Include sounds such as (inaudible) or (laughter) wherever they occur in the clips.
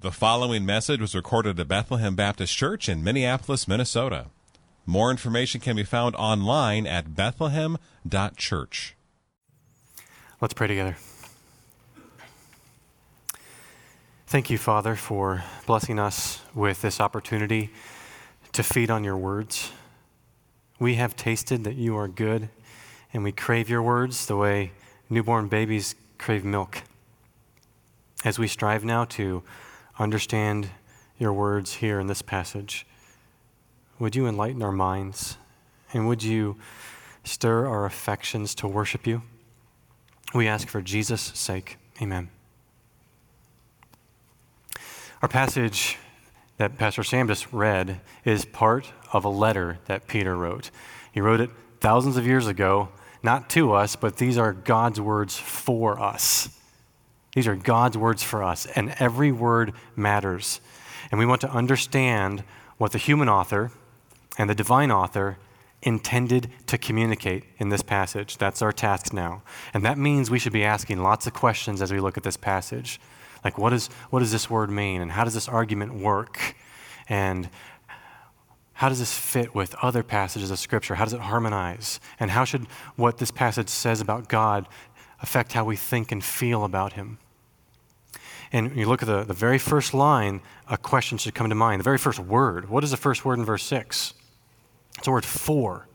The following message was recorded at Bethlehem Baptist Church in Minneapolis, Minnesota. More information can be found online at bethlehem.church. Let's pray together. Thank you, Father, for blessing us with this opportunity to feed on your words. We have tasted that you are good, and we crave your words the way newborn babies crave milk. As we strive now to understand your words here in this passage. Would you enlighten our minds and would you stir our affections to worship you? We ask for Jesus' sake. Amen. Our passage that Pastor Sam just read is part of a letter that Peter wrote. He wrote it thousands of years ago, not to us, but these are God's words for us. These are God's words for us, and every word matters. And we want to understand what the human author and the divine author intended to communicate in this passage. That's our task now. And that means we should be asking lots of questions as we look at this passage. Like, what, is, what does this word mean? And how does this argument work? And how does this fit with other passages of Scripture? How does it harmonize? And how should what this passage says about God affect how we think and feel about Him? And you look at the, the very first line, a question should come to mind. The very first word. What is the first word in verse 6? It's the word for.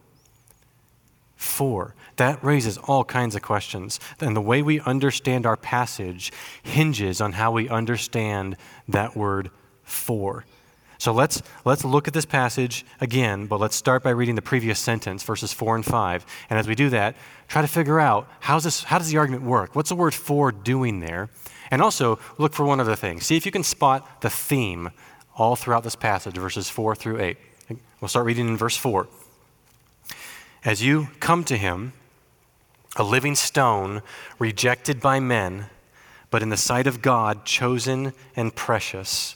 For. That raises all kinds of questions. And the way we understand our passage hinges on how we understand that word for. So let's, let's look at this passage again, but let's start by reading the previous sentence, verses 4 and 5. And as we do that, try to figure out how's this, how does the argument work? What's the word for doing there? And also, look for one other thing. See if you can spot the theme all throughout this passage, verses 4 through 8. We'll start reading in verse 4. As you come to him, a living stone, rejected by men, but in the sight of God, chosen and precious.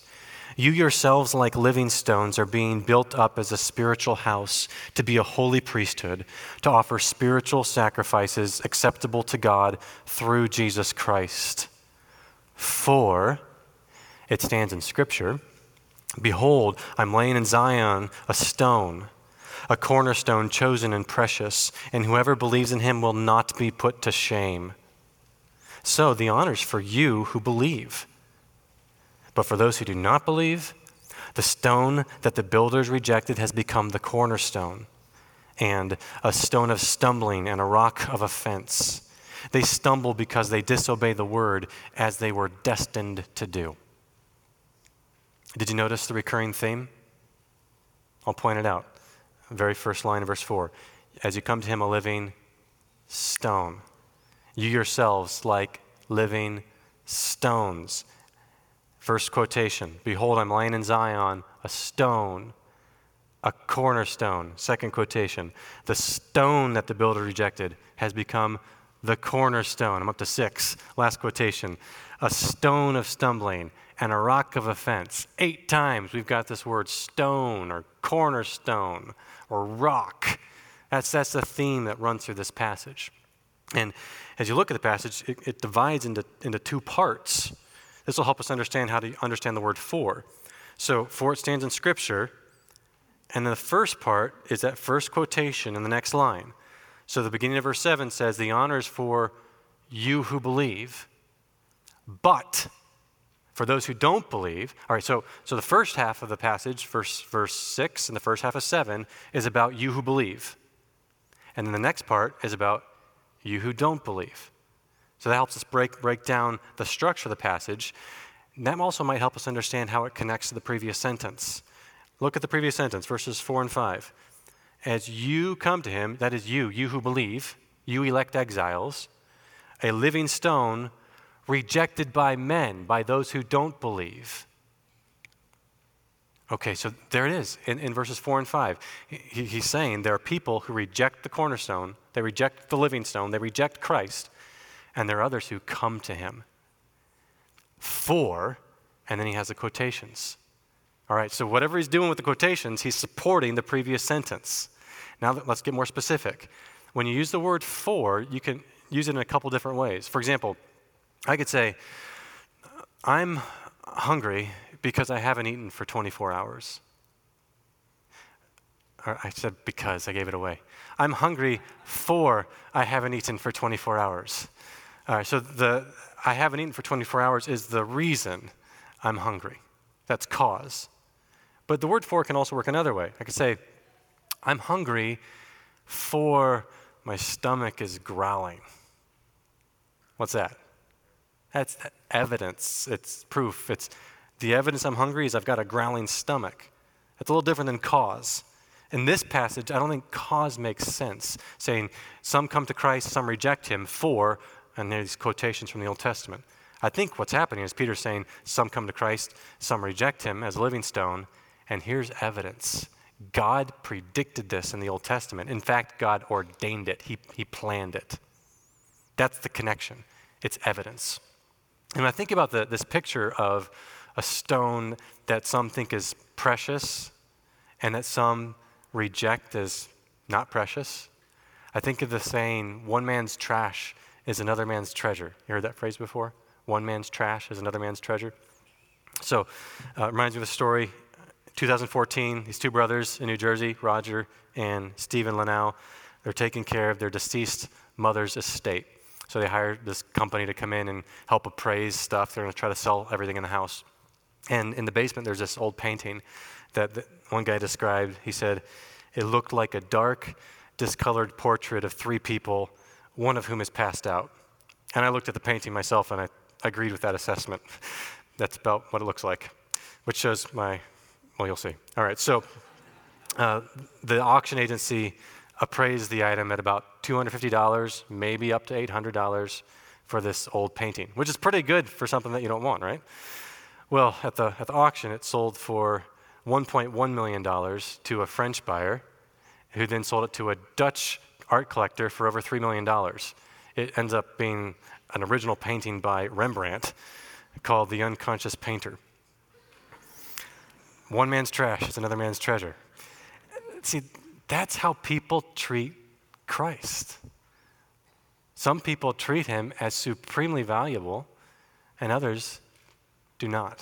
You yourselves, like living stones, are being built up as a spiritual house to be a holy priesthood, to offer spiritual sacrifices acceptable to God through Jesus Christ. For it stands in Scripture Behold, I'm laying in Zion a stone, a cornerstone chosen and precious, and whoever believes in him will not be put to shame. So the honor's for you who believe. But for those who do not believe, the stone that the builders rejected has become the cornerstone, and a stone of stumbling and a rock of offense. They stumble because they disobey the word as they were destined to do. Did you notice the recurring theme? I'll point it out. Very first line of verse 4. As you come to him, a living stone. You yourselves, like living stones. First quotation Behold, I'm laying in Zion a stone, a cornerstone. Second quotation The stone that the builder rejected has become the cornerstone. I'm up to six. Last quotation. A stone of stumbling and a rock of offense. Eight times we've got this word stone or cornerstone or rock. That's, that's the theme that runs through this passage. And as you look at the passage, it, it divides into, into two parts. This will help us understand how to understand the word for. So, for it stands in Scripture, and then the first part is that first quotation in the next line. So the beginning of verse 7 says, The honor is for you who believe, but for those who don't believe. All right, so, so the first half of the passage, verse, verse 6 and the first half of 7, is about you who believe. And then the next part is about you who don't believe. So that helps us break, break down the structure of the passage. And that also might help us understand how it connects to the previous sentence. Look at the previous sentence, verses 4 and 5 as you come to him, that is you, you who believe, you elect exiles, a living stone rejected by men, by those who don't believe. Okay, so there it is in, in verses 4 and 5. He, he's saying there are people who reject the cornerstone, they reject the living stone, they reject Christ, and there are others who come to him. For, and then he has the quotations. All right, so whatever he's doing with the quotations, he's supporting the previous sentence. Now let's get more specific. When you use the word for, you can use it in a couple different ways. For example, I could say, I'm, hungry because I haven't eaten for 24 hours. Or I said because, I gave it away. I'm hungry for I haven't eaten for 24 hours. All right, so the I haven't eaten for 24 hours is the reason I'm hungry. That's cause. But the word for can also work another way. I could say, I'm hungry for my stomach is growling. What's that? That's evidence. It's proof. It's the evidence I'm hungry is I've got a growling stomach. It's a little different than cause. In this passage, I don't think cause makes sense, saying some come to Christ, some reject him for, and there's quotations from the Old Testament. I think what's happening is Peter's saying some come to Christ, some reject him as a living stone, and here's evidence. God predicted this in the Old Testament. In fact, God ordained it, He, he planned it. That's the connection. It's evidence. And I think about the, this picture of a stone that some think is precious and that some reject as not precious. I think of the saying, one man's trash is another man's treasure. You heard that phrase before? One man's trash is another man's treasure. So, uh, reminds me of a story 2014, these two brothers in New Jersey, Roger and Stephen Linnell, they're taking care of their deceased mother's estate. So they hired this company to come in and help appraise stuff. They're going to try to sell everything in the house. And in the basement, there's this old painting that one guy described. He said, It looked like a dark, discolored portrait of three people, one of whom is passed out. And I looked at the painting myself and I agreed with that assessment. (laughs) That's about what it looks like, which shows my well, you'll see. All right, so uh, the auction agency appraised the item at about $250, maybe up to $800 for this old painting, which is pretty good for something that you don't want, right? Well, at the, at the auction, it sold for $1.1 million to a French buyer who then sold it to a Dutch art collector for over $3 million. It ends up being an original painting by Rembrandt called The Unconscious Patient. One man's trash is another man's treasure. See, that's how people treat Christ. Some people treat him as supremely valuable, and others do not.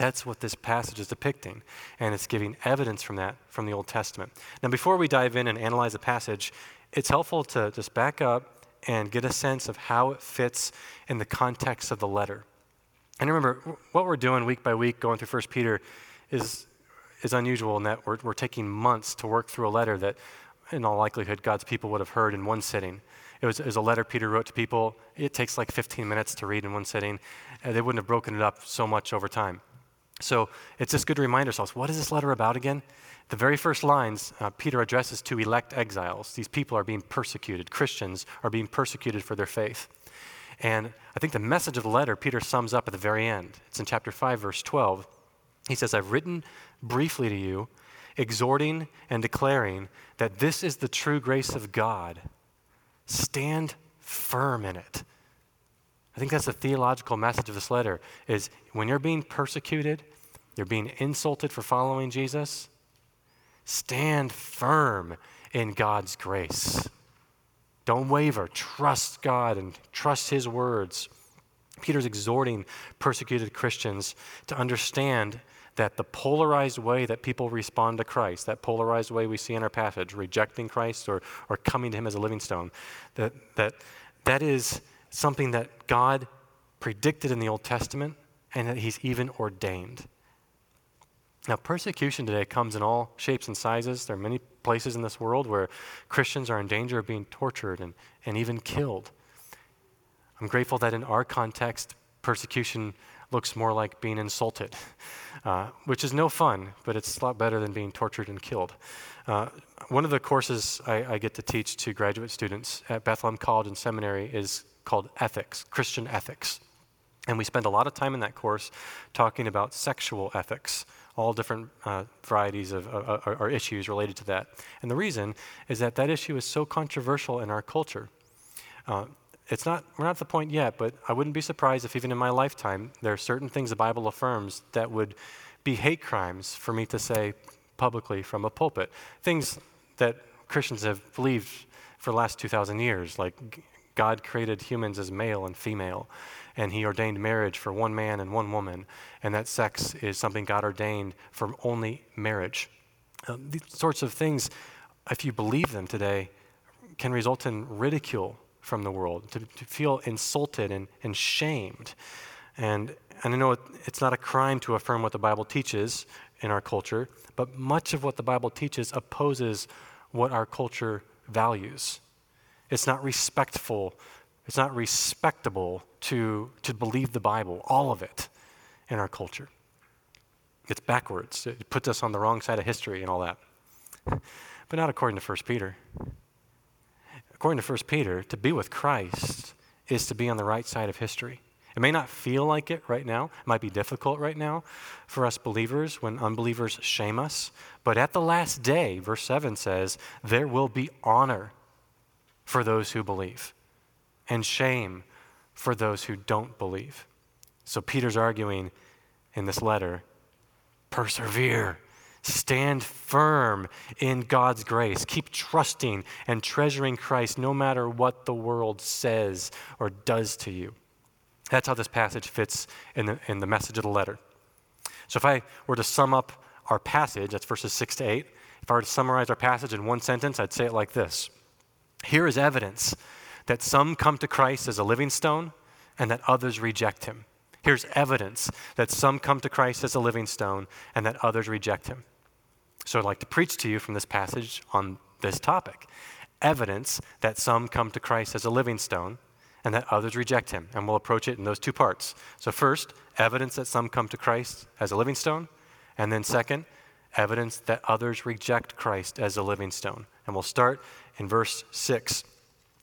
That's what this passage is depicting, and it's giving evidence from that from the Old Testament. Now, before we dive in and analyze the passage, it's helpful to just back up and get a sense of how it fits in the context of the letter. And remember, what we're doing week by week going through 1 Peter is, is unusual in that we're, we're taking months to work through a letter that, in all likelihood, God's people would have heard in one sitting. It was, it was, a letter Peter wrote to people. It takes like 15 minutes to read in one sitting. And they wouldn't have broken it up so much over time. So it's just good to remind ourselves what is this letter about again? The very first lines uh, Peter addresses to elect exiles. These people are being persecuted. Christians are being persecuted for their faith. And I think the message of the letter Peter sums up at the very end. It's in chapter 5, verse 12. He says, I've written briefly to you, exhorting and declaring that this is the true grace of God. Stand firm in it. I think that's the theological message of this letter is when you're being persecuted, you're being insulted for following Jesus, stand firm in God's grace. Don't waver. Trust God and trust His words. Peter's exhorting persecuted Christians to understand that the polarized way that people respond to Christ, that polarized way we see in our passage, rejecting Christ or, or coming to him as a living stone, that, that that is something that God predicted in the Old Testament and that he's even ordained. Now, persecution today comes in all shapes and sizes. There are many places in this world where Christians are in danger of being tortured and, and even killed. I'm grateful that in our context, persecution looks more like being insulted, (laughs) uh, which is no fun, but it's a lot better than being tortured and killed. Uh, one of the courses I, I, get to teach to graduate students at Bethlehem College and Seminary is called Ethics, Christian Ethics. And we spend a lot of time in that course talking about sexual ethics, all different uh, varieties of uh, or issues related to that. And the reason is that that issue is so controversial in our culture. Uh, it's not, we're not at the point yet, but I wouldn't be surprised if even in my lifetime, there are certain things the Bible affirms that would be hate crimes for me to say publicly from a pulpit. Things that Christians have believed for the last 2,000 years, like God created humans as male and female, and he ordained marriage for one man and one woman, and that sex is something God ordained for only marriage. Uh, these sorts of things, if you believe them today, can result in ridicule from the world, to, to feel insulted and, and shamed. And, and I know it, it's not a crime to affirm what the Bible teaches in our culture, but much of what the Bible teaches opposes what our culture values. It's not respectful, it's not respectable to, to believe the Bible, all of it, in our culture. It's backwards. It puts us on the wrong side of history and all that. But not according to 1 Peter. According to 1 Peter, to be with Christ is to be on the right side of history. It may not feel like it right now. It might be difficult right now for us believers when unbelievers shame us. But at the last day, verse 7 says, there will be honor for those who believe and shame for those who don't believe. So Peter's arguing in this letter persevere, stand firm in God's grace, keep trusting and treasuring Christ no matter what the world says or does to you. That's how this passage fits in the, in the message of the letter. So, if I were to sum up our passage, that's verses 6 to 8, if I were to summarize our passage in one sentence, I'd say it like this Here is evidence that some come to Christ as a living stone and that others reject him. Here's evidence that some come to Christ as a living stone and that others reject him. So, I'd like to preach to you from this passage on this topic evidence that some come to Christ as a living stone and that others reject him. And we'll approach it in those two parts. So, first, evidence that some come to Christ as a living stone. And then, second, evidence that others reject Christ as a living stone. And we'll start in verse 6.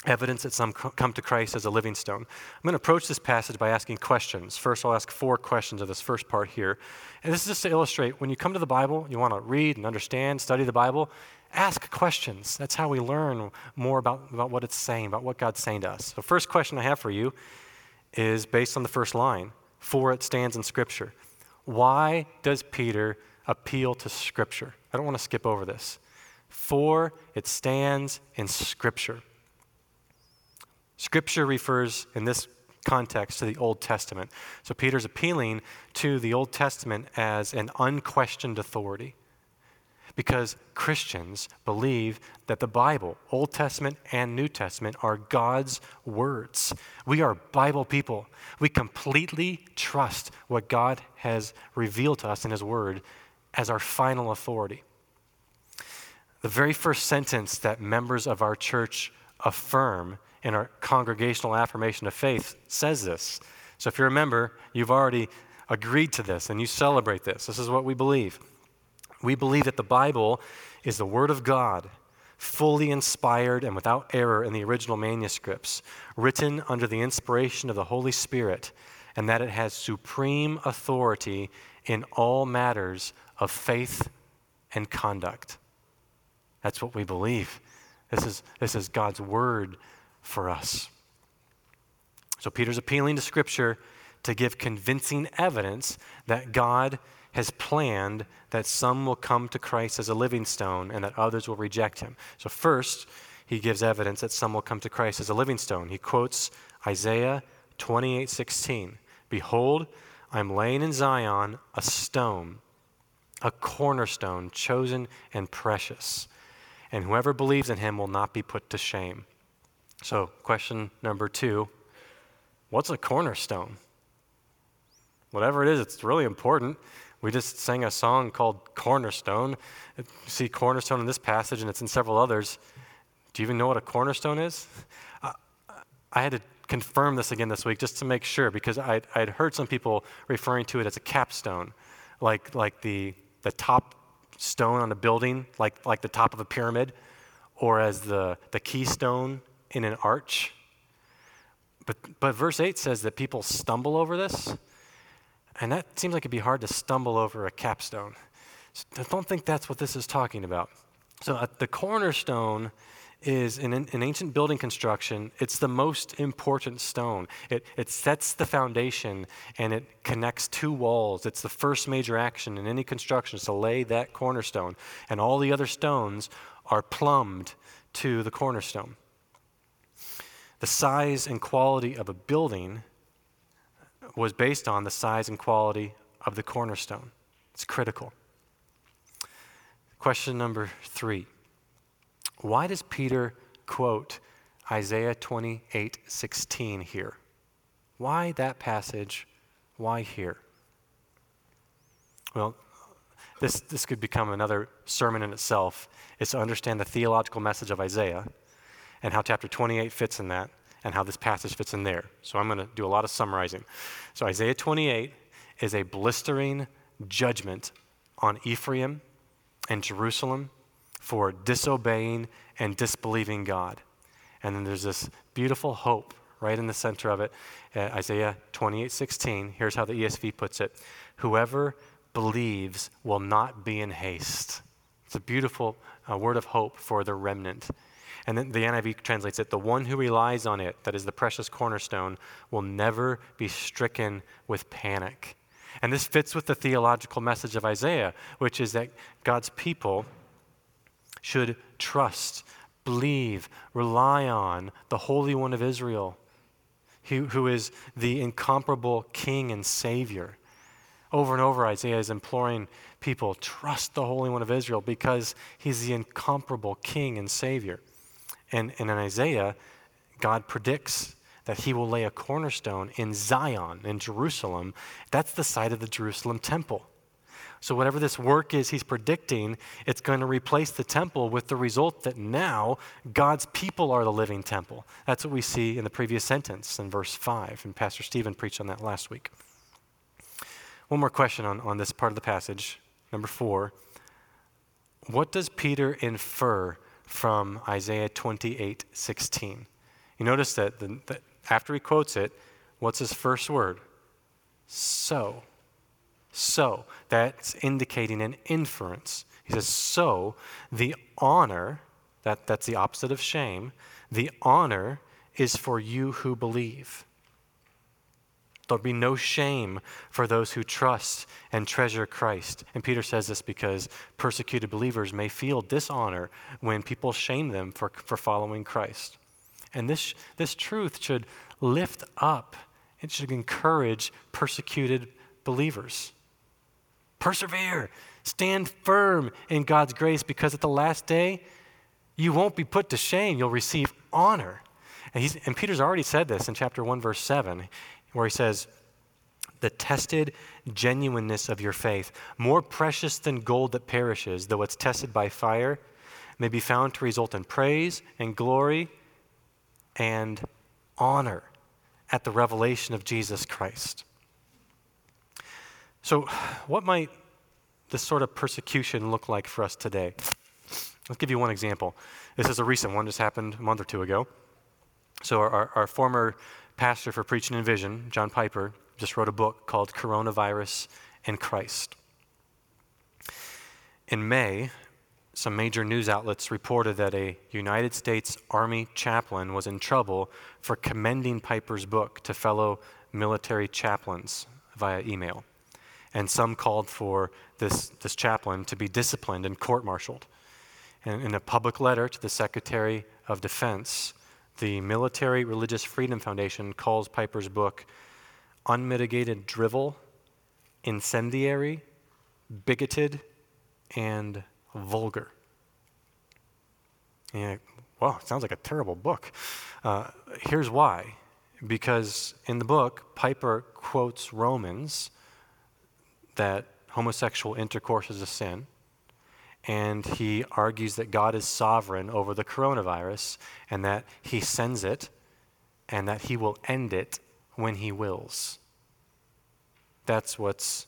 Evidence that some come to Christ as a living stone. I'm going to approach this passage by asking questions. First, I'll ask four questions of this first part here. And this is just to illustrate when you come to the Bible, you want to read and understand, study the Bible, ask questions. That's how we learn more about, about what it's saying, about what God's saying to us. So, first question I have for you is based on the first line For it stands in Scripture. Why does Peter appeal to Scripture? I don't want to skip over this. For it stands in Scripture. Scripture refers in this context to the Old Testament. So Peter's appealing to the Old Testament as an unquestioned authority because Christians believe that the Bible, Old Testament and New Testament, are God's words. We are Bible people. We completely trust what God has revealed to us in His Word as our final authority. The very first sentence that members of our church affirm in our congregational affirmation of faith says this. So if you're a member, you've already agreed to this and you celebrate this. This is what we believe. We believe that the Bible is the Word of God, fully inspired and without error in the original manuscripts, written under the inspiration of the Holy Spirit, and that it has supreme authority in all matters of faith and conduct. That's what we believe. This is, this is God's Word for us. So Peter's appealing to Scripture to give convincing evidence that God has planned that some will come to Christ as a living stone and that others will reject him. So, first, he gives evidence that some will come to Christ as a living stone. He quotes Isaiah 28 16. Behold, I'm laying in Zion a stone, a cornerstone, chosen and precious, and whoever believes in him will not be put to shame. So, question number two what's a cornerstone? Whatever it is, it's really important. We just sang a song called Cornerstone. You see cornerstone in this passage, and it's in several others. Do you even know what a cornerstone is? Uh, I had to confirm this again this week just to make sure because i had heard some people referring to it as a capstone, like, like the, the top stone on a building, like, like the top of a pyramid, or as the, the keystone in an arch. But, but verse 8 says that people stumble over this. And that seems like it'd be hard to stumble over a capstone. So I don't think that's what this is talking about. So uh, the cornerstone is in, in ancient building construction, it's the most important stone. It, it sets the foundation and it connects two walls. It's the first major action in any construction is to lay that cornerstone. And all the other stones are plumbed to the cornerstone. The size and quality of a building was based on the size and quality of the cornerstone. It's critical. Question number three Why does Peter quote Isaiah 28 16 here? Why that passage? Why here? Well, this, this could become another sermon in itself, is to understand the theological message of Isaiah and how chapter 28 fits in that and how this passage fits in there. So I'm going to do a lot of summarizing. So Isaiah 28 is a blistering judgment on Ephraim and Jerusalem for disobeying and disbelieving God. And then there's this beautiful hope right in the center of it. Uh, Isaiah 28 16. Here's how the ESV puts it Whoever believes will not be in haste. It's a beautiful uh, word of hope for the remnant. And then the NIV translates it the one who relies on it, that is the precious cornerstone, will never be stricken with panic. And this fits with the theological message of Isaiah, which is that God's people should trust, believe, rely on the Holy One of Israel, who, who is the incomparable King and Savior. Over and over, Isaiah is imploring people trust the Holy One of Israel because he's the incomparable King and Savior. And, and in Isaiah, God predicts that he will lay a cornerstone in Zion, in Jerusalem. That's the site of the Jerusalem temple. So, whatever this work is he's predicting, it's going to replace the temple with the result that now God's people are the living temple. That's what we see in the previous sentence in verse 5. And Pastor Stephen preached on that last week. One more question on, on this part of the passage. Number four. What does Peter infer from Isaiah 28 16. You notice that, the, that after he quotes it, what's his first word? So. So. That's indicating an inference. He says, So the honor, that, that's the opposite of shame, the honor is for you who believe. There'll be no shame for those who trust and treasure Christ. And Peter says this because persecuted believers may feel dishonor when people shame them for, for following Christ. And this, this truth should lift up, it should encourage persecuted believers. Persevere, stand firm in God's grace because at the last day, you won't be put to shame, you'll receive honor. And, and Peter's already said this in chapter 1, verse 7 where he says, the tested genuineness of your faith, more precious than gold that perishes, though it's tested by fire, may be found to result in praise and glory and honor at the revelation of Jesus Christ. So, what might this sort of persecution look like for us today? Let's give you one example. This is a recent one, just happened a month or two ago. So, our, our former pastor for Preaching and Vision, John Piper, just wrote a book called Coronavirus and Christ. In May, some major news outlets reported that a United States Army chaplain was in trouble for commending Piper's book to fellow military chaplains via email. And some called for this, this chaplain to be disciplined and court martialed. And in a public letter to the Secretary of Defense, the Military Religious Freedom Foundation calls Piper's book unmitigated drivel, incendiary, bigoted, and vulgar. And wow, it sounds like a terrible book. Uh, here's why. Because in the book, Piper quotes Romans that homosexual intercourse is a sin and he argues that God is sovereign over the coronavirus and that he sends it and that he will end it when he wills. That's what's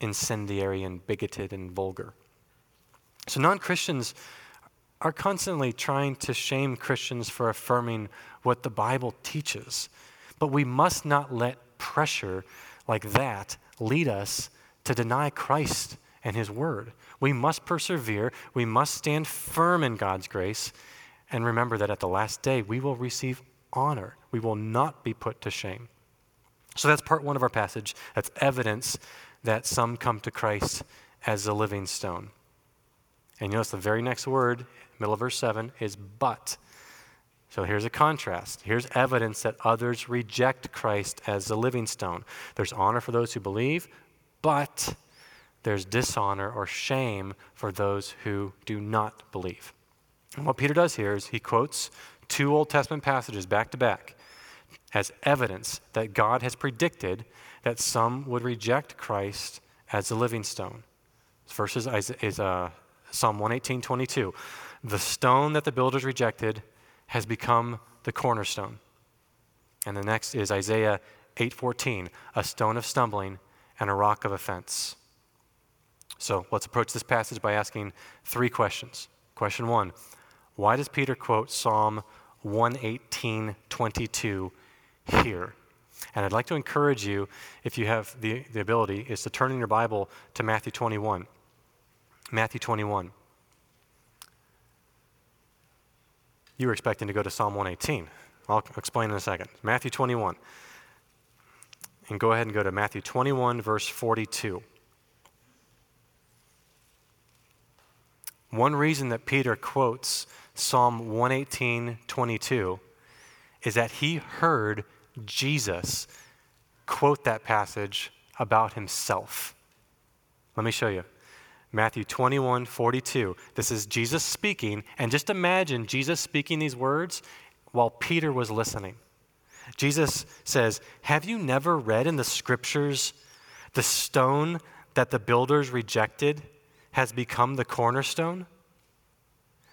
incendiary and bigoted and vulgar. So, non Christians are constantly trying to shame Christians for affirming what the Bible teaches. But we must not let pressure like that lead us to deny Christ and His Word. We must persevere. We must stand firm in God's grace. And remember that at the last day, we will receive honor. We will not be put to shame. So that's part one of our passage. That's evidence that some come to Christ as a living stone. And you notice the very next word, middle of verse 7, is but. So here's a contrast. Here's evidence that others reject Christ as the living stone. There's honor for those who believe, but there's dishonor or shame for those who do not believe. And what Peter does here is he quotes two Old Testament passages back to back as evidence that God has predicted that some would reject Christ as the living stone. First is, is uh, Psalm 118, 22. The stone that the builders rejected has become the cornerstone. And the next is Isaiah 8:14, a stone of stumbling and a rock of offense. So, let's approach this passage by asking three questions. Question 1, why does Peter quote Psalm 118:22 here? And I'd like to encourage you, if you have the, the ability, is to turn in your Bible to Matthew 21. Matthew 21. You were expecting to go to Psalm 118. I'll explain in a second. Matthew 21. And go ahead and go to Matthew 21, verse 42. One reason that Peter quotes Psalm 118, 22 is that he heard Jesus quote that passage about himself. Let me show you. Matthew 21, 42. This is Jesus speaking. And just imagine Jesus speaking these words while Peter was listening. Jesus says, Have you never read in the scriptures the stone that the builders rejected has become the cornerstone?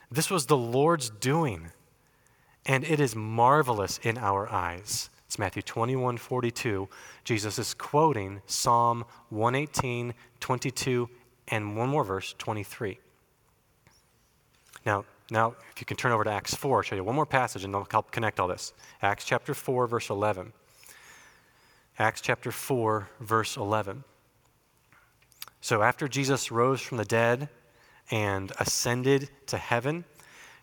This was the Lord's doing, and it is marvelous in our eyes. It's Matthew 21, 42. Jesus is quoting Psalm 118, 22, and one more verse, 23. Now, now, if you can turn over to Acts 4, I'll show you one more passage and I'll help connect all this. Acts chapter 4, verse 11. Acts chapter 4, verse 11. So after Jesus rose from the dead and ascended to heaven,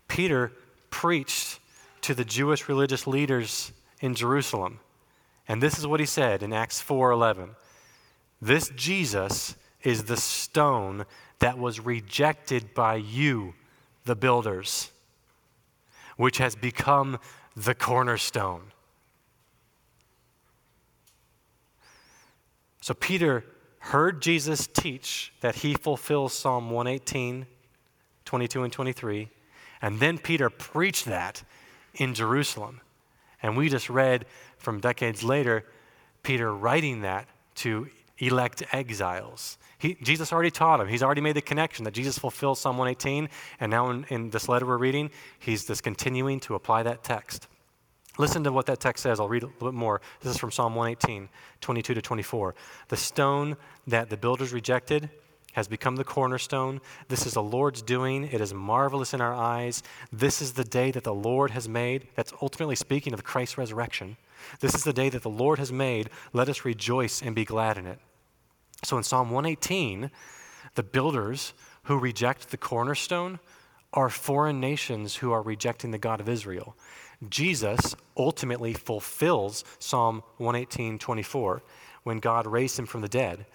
Peter preached to the Jewish religious leaders in Jerusalem. And this is what he said in Acts 4:11. This Jesus is the stone that was rejected by you, the builders, which has become the cornerstone. So Peter heard Jesus teach that he fulfills Psalm 118, 22, and 23, and then Peter preached that in Jerusalem. And we just read from decades later Peter writing that to elect exiles. He, Jesus already taught him. He's already made the connection that Jesus fulfills Psalm 118, and now in, in this letter we're reading, he's just continuing to apply that text. Listen to what that text says. I'll read a little bit more. This is from Psalm 118, 22 to 24. The stone that the builders rejected has become the cornerstone. This is the Lord's doing. It is marvelous in our eyes. This is the day that the Lord has made. That's ultimately speaking of Christ's resurrection. This is the day that the Lord has made. Let us rejoice and be glad in it. So in Psalm 118, the builders who reject the cornerstone are foreign nations who are rejecting the God of Israel. Jesus ultimately fulfills Psalm 118, 24, when God raised him from the dead.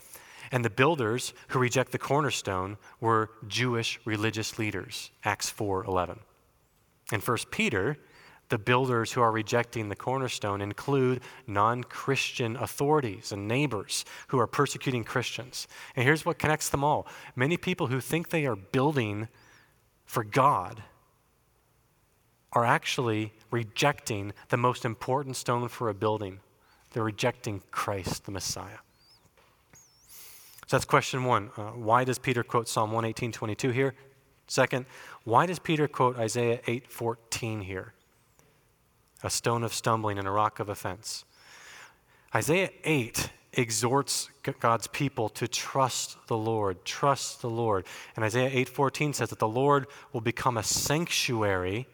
And the builders who reject the cornerstone were Jewish religious leaders, Acts 4, 11. In 1 Peter, the builders who are rejecting the cornerstone include non Christian authorities and neighbors who are persecuting Christians. And here's what connects them all many people who think they are building for God are actually rejecting the most important stone for a building. They're rejecting Christ, the Messiah. So that's question one. Uh, why does Peter quote Psalm 118, 22 here? Second, why does Peter quote Isaiah 8, 14 here? A stone of stumbling and a rock of offense. Isaiah 8 exhorts God's people to trust the Lord, trust the Lord. And Isaiah 8:14 says that the Lord will become a sanctuary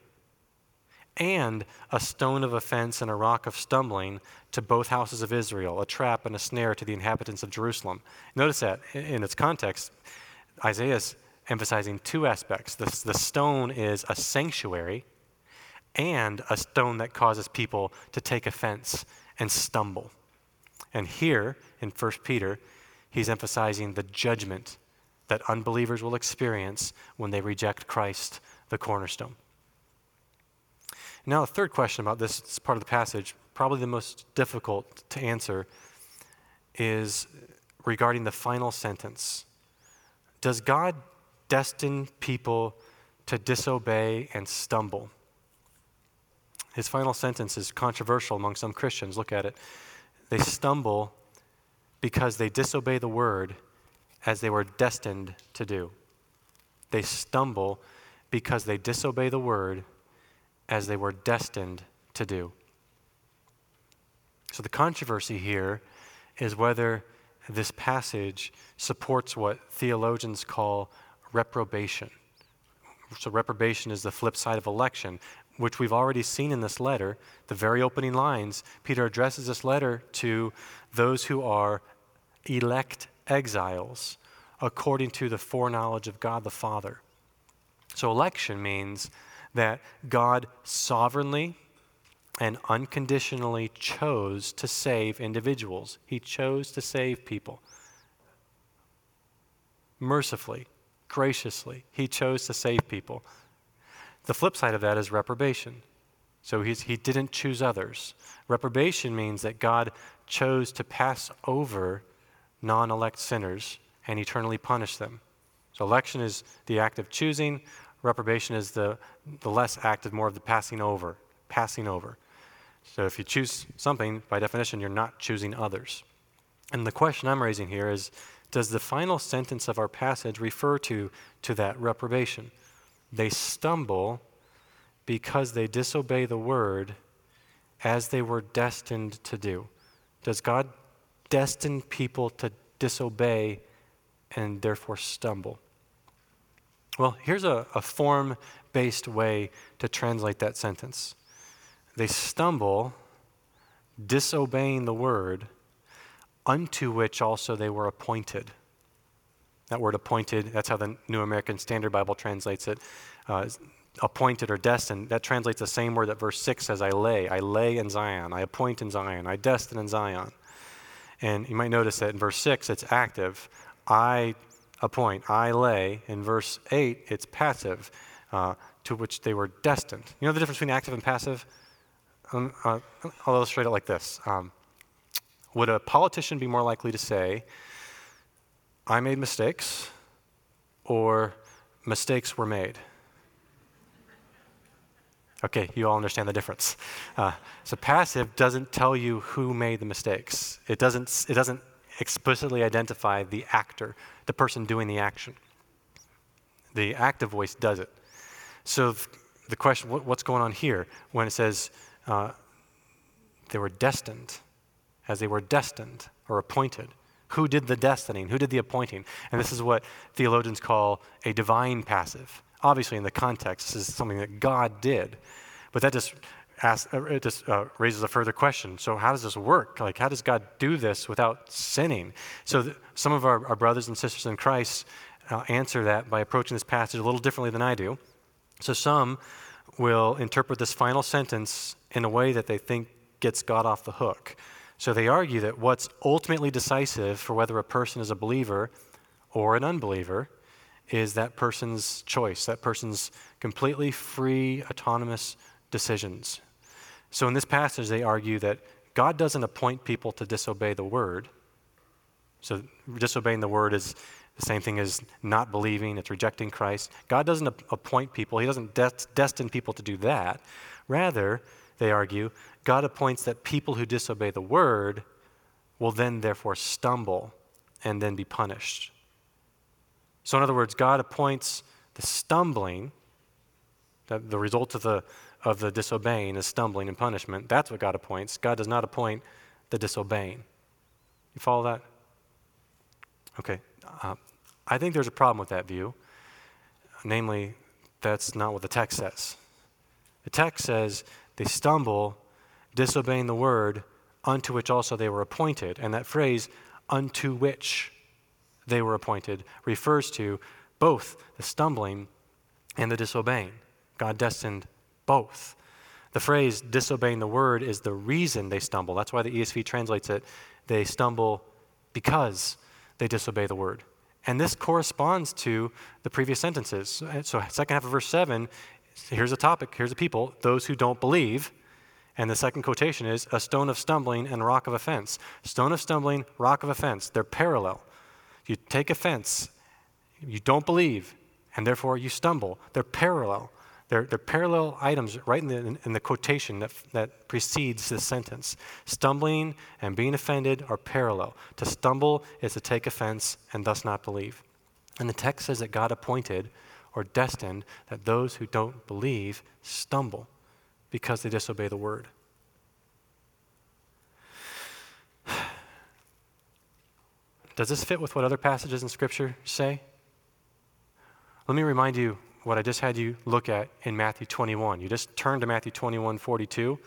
and a stone of offense and a rock of stumbling to both houses of Israel, a trap and a snare to the inhabitants of Jerusalem. Notice that in its context, Isaiah is emphasizing two aspects. The, the stone is a sanctuary, and a stone that causes people to take offense and stumble. And here in 1 Peter, he's emphasizing the judgment that unbelievers will experience when they reject Christ, the cornerstone. Now, the third question about this, part of the passage, probably the most difficult to answer, is regarding the final sentence. Does God destine people to disobey and stumble? His final sentence is controversial among some Christians. Look at it. They stumble because they disobey the word as they were destined to do. They stumble because they disobey the word as they were destined to do. So the controversy here is whether this passage supports what theologians call reprobation. So, reprobation is the flip side of election, which we've already seen in this letter. The very opening lines, Peter addresses this letter to those who are elect exiles according to the foreknowledge of God the Father. So, election means that God sovereignly and unconditionally chose to save individuals. He chose to save people. Mercifully, graciously, He chose to save people. The flip side of that is reprobation. So he didn't choose others. Reprobation means that God chose to pass over non elect sinners and eternally punish them. So election is the act of choosing, reprobation is the, the less active, more of the passing over, passing over. So if you choose something, by definition, you're not choosing others. And the question I'm raising here is does the final sentence of our passage refer to, to that reprobation? They stumble because they disobey the word as they were destined to do. Does God destine people to disobey and therefore stumble? Well, here's a, a form based way to translate that sentence. They stumble, disobeying the word, unto which also they were appointed. That word appointed, that's how the New American Standard Bible translates it. Uh, appointed or destined, that translates the same word that verse 6 says, I lay. I lay in Zion. I appoint in Zion. I destine in Zion. And you might notice that in verse 6, it's active. I appoint, I lay. In verse 8, it's passive, uh, to which they were destined. You know the difference between active and passive? Um, uh, I'll illustrate it like this. Um, would a politician be more likely to say, I made mistakes, or mistakes were made? Okay, you all understand the difference. Uh, so passive doesn't tell you who made the mistakes. It doesn't, it doesn't explicitly identify the actor, the person doing the action. The active voice does it. So the question, what, what's going on here when it says uh, they were destined, as they were destined or appointed? Who did the destining? Who did the appointing? And this is what theologians call a divine passive. Obviously, in the context, this is something that God did. But that just, asks, uh, it just uh, raises a further question. So, how does this work? Like, how does God do this without sinning? So, th- some of our, our, brothers and sisters in Christ uh, answer that by approaching this passage a little differently than I do. So, some will interpret this final sentence in a way that they think gets God off the hook. So, they argue that what's ultimately decisive for whether a person is a believer or an unbeliever is that person's choice, that person's completely free, autonomous decisions. So in this passage, they argue that God doesn't appoint people to disobey the word. So disobeying the word is the same thing as not believing, it's rejecting Christ. God doesn't appoint people, He doesn't destine people to do that. Rather, they argue, God appoints that people who disobey the word will then therefore stumble and then be punished. So, in other words, God appoints the stumbling, that the result of the, of the disobeying is stumbling and punishment. That's what God appoints. God does not appoint the disobeying. You follow that? Okay. Uh, I think there's a problem with that view. Namely, that's not what the text says. The text says they stumble, disobeying the word, unto which also they were appointed. And that phrase, unto which they were appointed refers to both the stumbling and the disobeying. God destined both. The phrase disobeying the word is the reason they stumble. That's why the ESV translates it they stumble because they disobey the word. And this corresponds to the previous sentences. So, second half of verse 7, here's a topic, here's a people, those who don't believe. And the second quotation is a stone of stumbling and rock of offense. Stone of stumbling, rock of offense. They're parallel. You take offense, you don't believe, and therefore you stumble. They're parallel. They're, they're parallel items right in the, in the quotation that, that precedes this sentence. Stumbling and being offended are parallel. To stumble is to take offense and thus not believe. And the text says that God appointed or destined that those who don't believe stumble because they disobey the word. (sighs) Does this fit with what other passages in Scripture say? Let me remind you what I just had you look at in Matthew 21. You just turned to Matthew 21 42,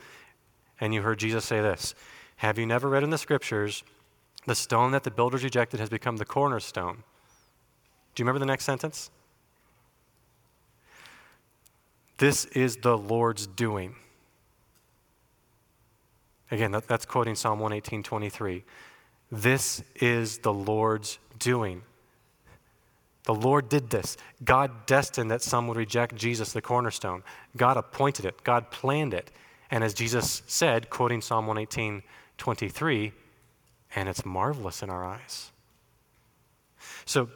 and you heard Jesus say this Have you never read in the Scriptures, the stone that the builders rejected has become the cornerstone? Do you remember the next sentence? This is the Lord's doing. Again, that, that's quoting Psalm 118 23. This is the Lord's doing. The Lord did this. God destined that some would reject Jesus, the cornerstone. God appointed it, God planned it. And as Jesus said, quoting Psalm 118 23, and it's marvelous in our eyes. So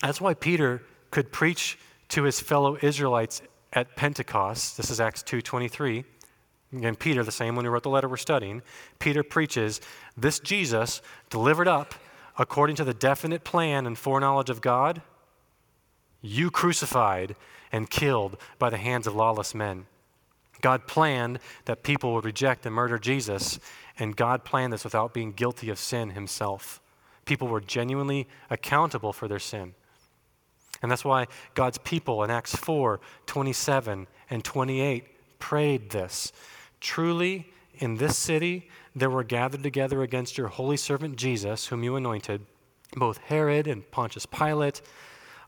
that's why Peter could preach to his fellow Israelites at Pentecost. This is Acts 2:23. Again, Peter, the same one who wrote the letter we're studying, Peter preaches this Jesus delivered up according to the definite plan and foreknowledge of God you crucified and killed by the hands of lawless men. God planned that people would reject and murder Jesus, and God planned this without being guilty of sin himself. People were genuinely accountable for their sin. And that's why God's people in Acts 4 27 and 28 prayed this Truly, in this city there were gathered together against your holy servant Jesus, whom you anointed, both Herod and Pontius Pilate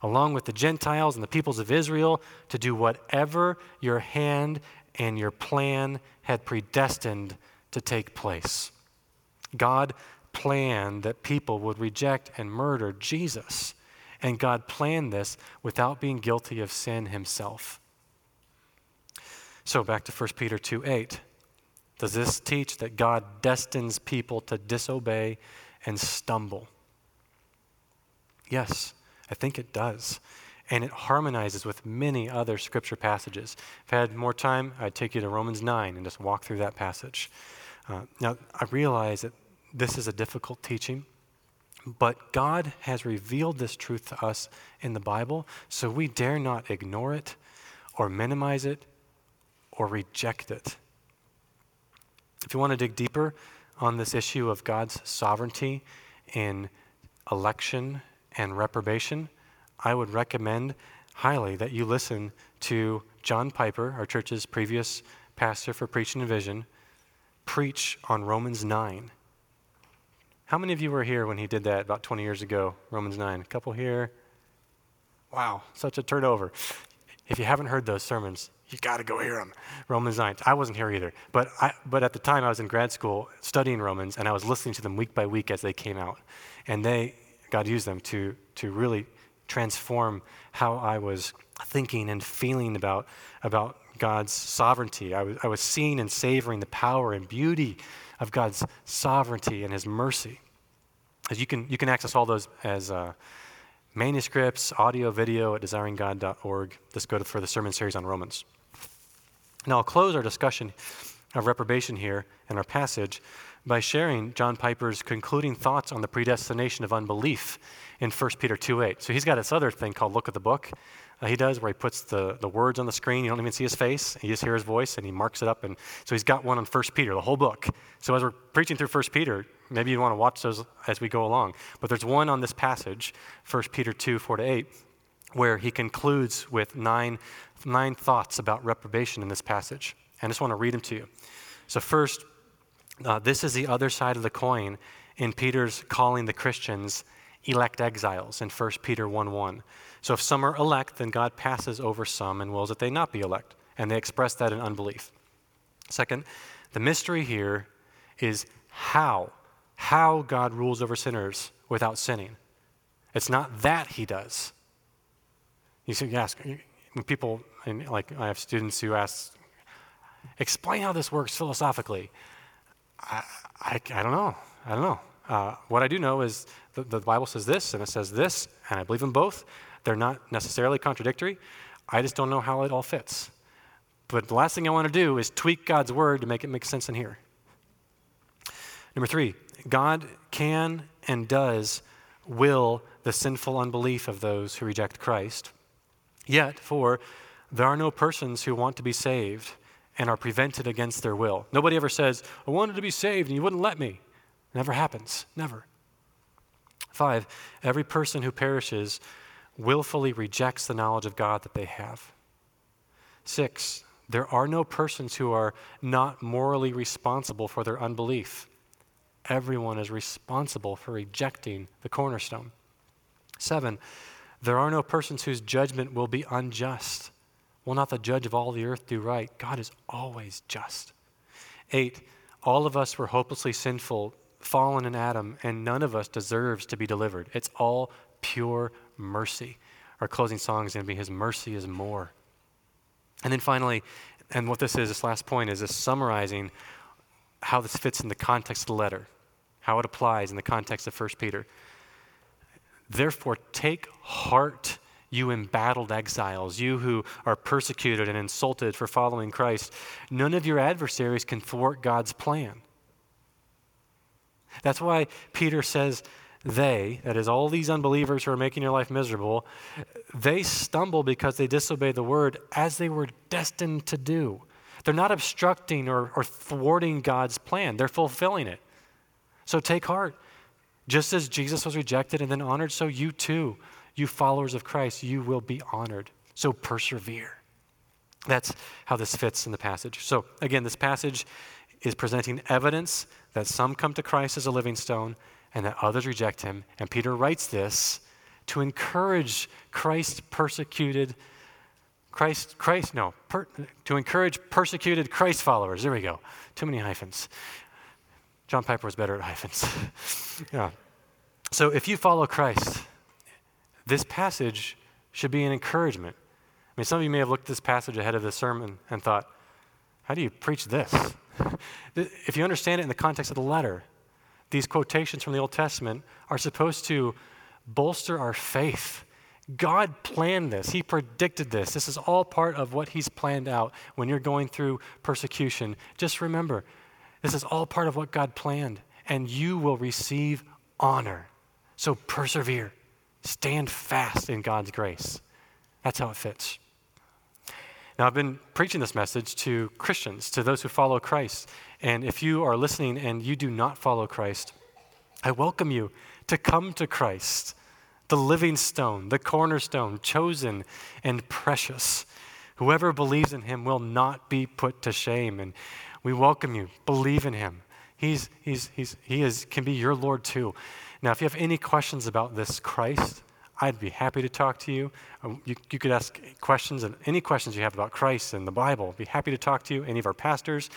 along with the Gentiles and the peoples of Israel, to do whatever your hand and your plan had predestined to take place. God planned that people would reject and murder Jesus, and God planned this without being guilty of sin himself. So back to 1 Peter 2 8. Does this teach that God destines people to disobey and stumble? Yes. I think it does. And it harmonizes with many other scripture passages. If I had more time, I'd take you to Romans 9 and just walk through that passage. Uh, now, I realize that this is a difficult teaching, but God has revealed this truth to us in the Bible, so we dare not ignore it or minimize it or reject it. If you want to dig deeper on this issue of God's sovereignty in election and reprobation, I would recommend highly that you listen to John Piper, our church's previous pastor for preaching and vision, preach on Romans 9. How many of you were here when he did that about 20 years ago, Romans 9? A couple here. Wow, such a turnover. If you haven't heard those sermons, you got to go hear them. Romans 9. I wasn't here either. But, I, but at the time, I was in grad school studying Romans, and I was listening to them week by week as they came out. And they, God used them to, to really transform how I was thinking and feeling about, about God's sovereignty. I was, I was seeing and savoring the power and beauty of God's sovereignty and His mercy. As you can, you can access all those as uh, manuscripts, audio, video at desiringgod.org. Just go to, for the sermon series on Romans. Now, I'll close our discussion of reprobation here in our passage by sharing John Piper's concluding thoughts on the predestination of unbelief in 1 Peter 2.8. So he's got this other thing called Look at the Book. Uh, he does where he puts the, the words on the screen. You don't even see his face. You just hear his voice and he marks it up. And so he's got one on 1 Peter, the whole book. So as we're preaching through 1 Peter, maybe you want to watch those as we go along. But there's one on this passage, 1 Peter 2, 4 to 8, where he concludes with nine, nine thoughts about reprobation in this passage. And I just want to read them to you. So first, uh, this is the other side of the coin in Peter's calling the Christians elect exiles in 1 Peter 1 1. So if some are elect, then God passes over some and wills that they not be elect. And they express that in unbelief. Second, the mystery here is how, how God rules over sinners without sinning. It's not that he does. You see, you ask, when people like I have students who ask, explain how this works philosophically. I, I, I don't know. I don't know. Uh, what I do know is the, the Bible says this and it says this, and I believe in both. They're not necessarily contradictory. I just don't know how it all fits. But the last thing I want to do is tweak God's word to make it make sense in here. Number three, God can and does will the sinful unbelief of those who reject Christ. Yet, for there are no persons who want to be saved and are prevented against their will. Nobody ever says, I wanted to be saved and you wouldn't let me. Never happens. Never. Five, every person who perishes willfully rejects the knowledge of God that they have. Six, there are no persons who are not morally responsible for their unbelief. Everyone is responsible for rejecting the cornerstone. Seven, there are no persons whose judgment will be unjust. Will not the judge of all the earth do right? God is always just. Eight, all of us were hopelessly sinful, fallen in Adam, and none of us deserves to be delivered. It's all pure mercy. Our closing song is going to be His mercy is more. And then finally, and what this is, this last point is this summarizing how this fits in the context of the letter, how it applies in the context of 1 Peter. Therefore, take heart, you embattled exiles, you who are persecuted and insulted for following Christ. None of your adversaries can thwart God's plan. That's why Peter says, they, that is, all these unbelievers who are making your life miserable, they stumble because they disobey the word as they were destined to do. They're not obstructing or, or thwarting God's plan, they're fulfilling it. So take heart. Just as Jesus was rejected and then honored, so you too, you followers of Christ, you will be honored. So persevere. That's how this fits in the passage. So, again, this passage is presenting evidence that some come to Christ as a living stone and that others reject him. And Peter writes this to encourage Christ persecuted Christ Christ no per, to encourage persecuted Christ followers. There we go. Too many hyphens. John Piper was better at hyphens. (laughs) yeah. So if you follow Christ, this passage should be an encouragement. I mean, some of you may have looked at this passage ahead of the sermon and thought, how do you preach this? (laughs) if you understand it in the context of the letter, these quotations from the Old Testament are supposed to bolster our faith. God planned this. He predicted this. This is all part of what He's planned out when you're going through persecution. Just remember, this is all part of what God planned, and you will receive honor. So persevere. Stand fast in God's grace. That's how it fits. Now, I've been preaching this message to Christians, to those who follow Christ. And if you are listening and you do not follow Christ, I welcome you to come to Christ, the living stone, the cornerstone, chosen and precious. Whoever believes in him will not be put to shame. And we welcome you. Believe in him. He's, he's, he's, he is, can be your Lord too. Now, if you have any questions about this Christ, I'd be happy to talk to you. Um, you. You could ask questions and any questions you have about Christ and the Bible. I'd be happy to talk to you. Any of our pastors,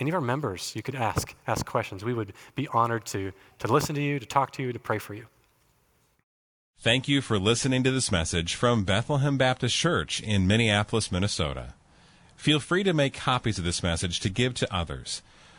any of our members, you could ask ask questions. We would be honored to to listen to you, to talk to you, to pray for you. Thank you for listening to this message from Bethlehem Baptist Church in Minneapolis, Minnesota. Feel free to make copies of this message to give to others